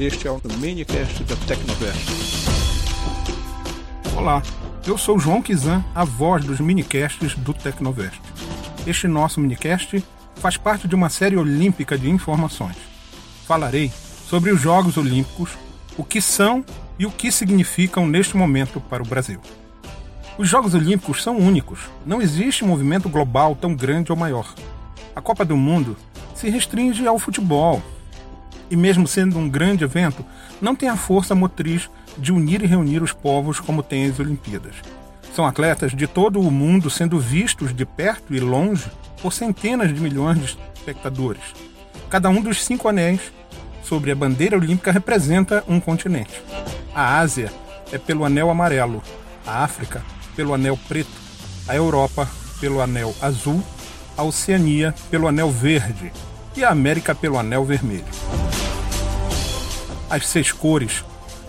Este é o minicast da Tecnovest. Olá, eu sou João Kizan, a voz dos minicasts do Tecnovest. Este nosso minicast faz parte de uma série olímpica de informações. Falarei sobre os Jogos Olímpicos, o que são e o que significam neste momento para o Brasil. Os Jogos Olímpicos são únicos, não existe movimento global tão grande ou maior. A Copa do Mundo se restringe ao futebol, e mesmo sendo um grande evento, não tem a força motriz de unir e reunir os povos como tem as Olimpíadas. São atletas de todo o mundo sendo vistos de perto e longe por centenas de milhões de espectadores. Cada um dos cinco anéis sobre a bandeira olímpica representa um continente. A Ásia é pelo anel amarelo, a África pelo anel preto, a Europa pelo anel azul, a Oceania pelo anel verde e a América pelo anel vermelho. As seis cores,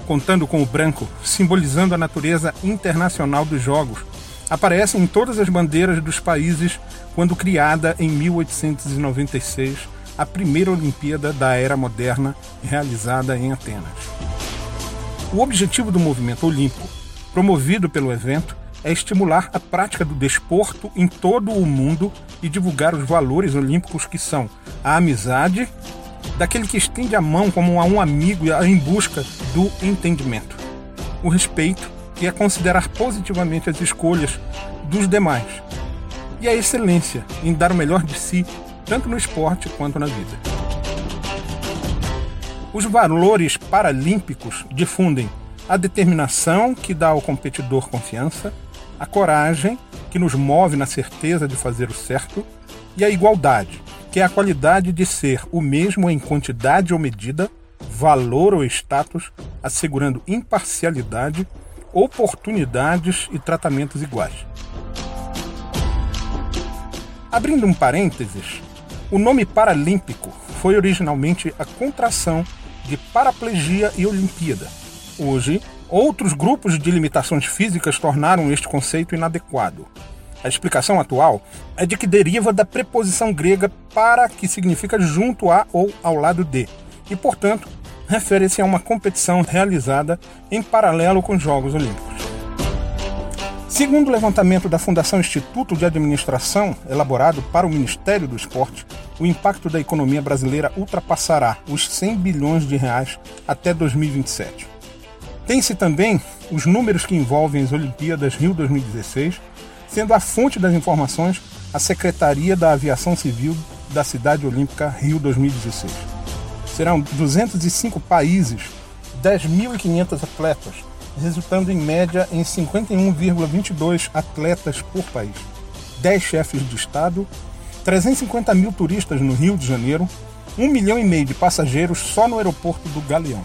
contando com o branco, simbolizando a natureza internacional dos Jogos, aparecem em todas as bandeiras dos países quando criada em 1896 a primeira Olimpíada da Era Moderna, realizada em Atenas. O objetivo do movimento olímpico, promovido pelo evento, é estimular a prática do desporto em todo o mundo e divulgar os valores olímpicos que são a amizade, daquele que estende a mão como a um amigo em busca do entendimento, o respeito, que é considerar positivamente as escolhas dos demais, e a excelência em dar o melhor de si, tanto no esporte quanto na vida. Os valores paralímpicos difundem a determinação que dá ao competidor confiança, a coragem, que nos move na certeza de fazer o certo, e a igualdade, que é a qualidade de ser o mesmo em quantidade ou medida, valor ou status, assegurando imparcialidade, oportunidades e tratamentos iguais. Abrindo um parênteses, o nome paralímpico foi originalmente a contração de paraplegia e Olimpíada. Hoje, Outros grupos de limitações físicas tornaram este conceito inadequado. A explicação atual é de que deriva da preposição grega para, que significa junto a ou ao lado de, e, portanto, refere-se a uma competição realizada em paralelo com os Jogos Olímpicos. Segundo o levantamento da Fundação Instituto de Administração, elaborado para o Ministério do Esporte, o impacto da economia brasileira ultrapassará os 100 bilhões de reais até 2027. Tem-se também os números que envolvem as Olimpíadas Rio 2016, sendo a fonte das informações a Secretaria da Aviação Civil da Cidade Olímpica Rio 2016. Serão 205 países, 10.500 atletas, resultando em média em 51,22 atletas por país, 10 chefes de Estado, 350 mil turistas no Rio de Janeiro, 1 milhão e meio de passageiros só no aeroporto do Galeão.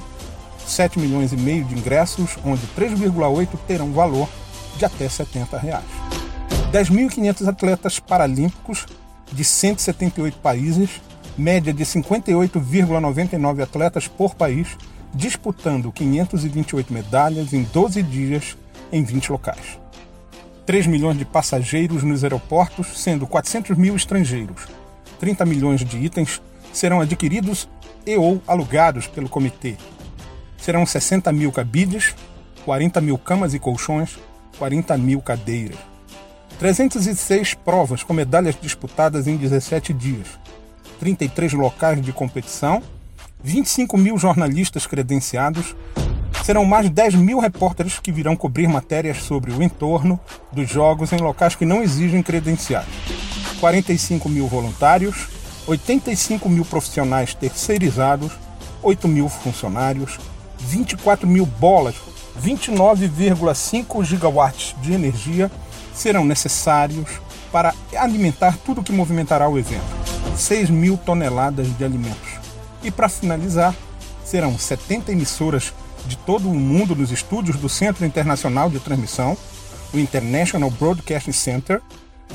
7 milhões e meio de ingressos, onde 3,8 terão valor de até 70 reais. 10.500 atletas paralímpicos de 178 países, média de 58,99 atletas por país, disputando 528 medalhas em 12 dias em 20 locais. 3 milhões de passageiros nos aeroportos, sendo 400 mil estrangeiros. 30 milhões de itens serão adquiridos e ou alugados pelo comitê, serão 60 mil cabides, 40 mil camas e colchões, 40 mil cadeiras. 306 provas com medalhas disputadas em 17 dias, 33 locais de competição, 25 mil jornalistas credenciados, serão mais 10 mil repórteres que virão cobrir matérias sobre o entorno dos jogos em locais que não exigem credenciais, 45 mil voluntários, 85 mil profissionais terceirizados, 8 mil funcionários, 24 mil bolas, 29,5 gigawatts de energia serão necessários para alimentar tudo que movimentará o evento. 6 mil toneladas de alimentos. E para finalizar, serão 70 emissoras de todo o mundo nos estúdios do Centro Internacional de Transmissão, o International Broadcasting Center,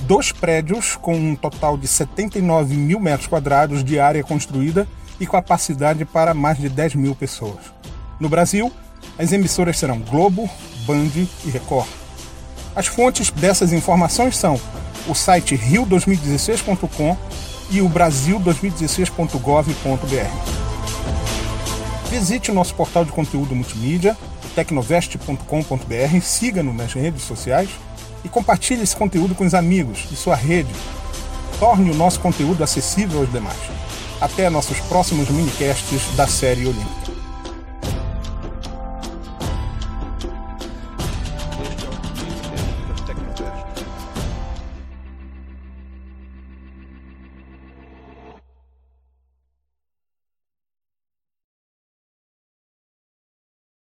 dois prédios com um total de 79 mil metros quadrados de área construída e capacidade para mais de 10 mil pessoas. No Brasil, as emissoras serão Globo, Band e Record. As fontes dessas informações são o site rio2016.com e o brasil2016.gov.br. Visite o nosso portal de conteúdo multimídia, tecnovest.com.br, siga-nos nas redes sociais e compartilhe esse conteúdo com os amigos de sua rede. Torne o nosso conteúdo acessível aos demais. Até nossos próximos minicasts da série Olímpica.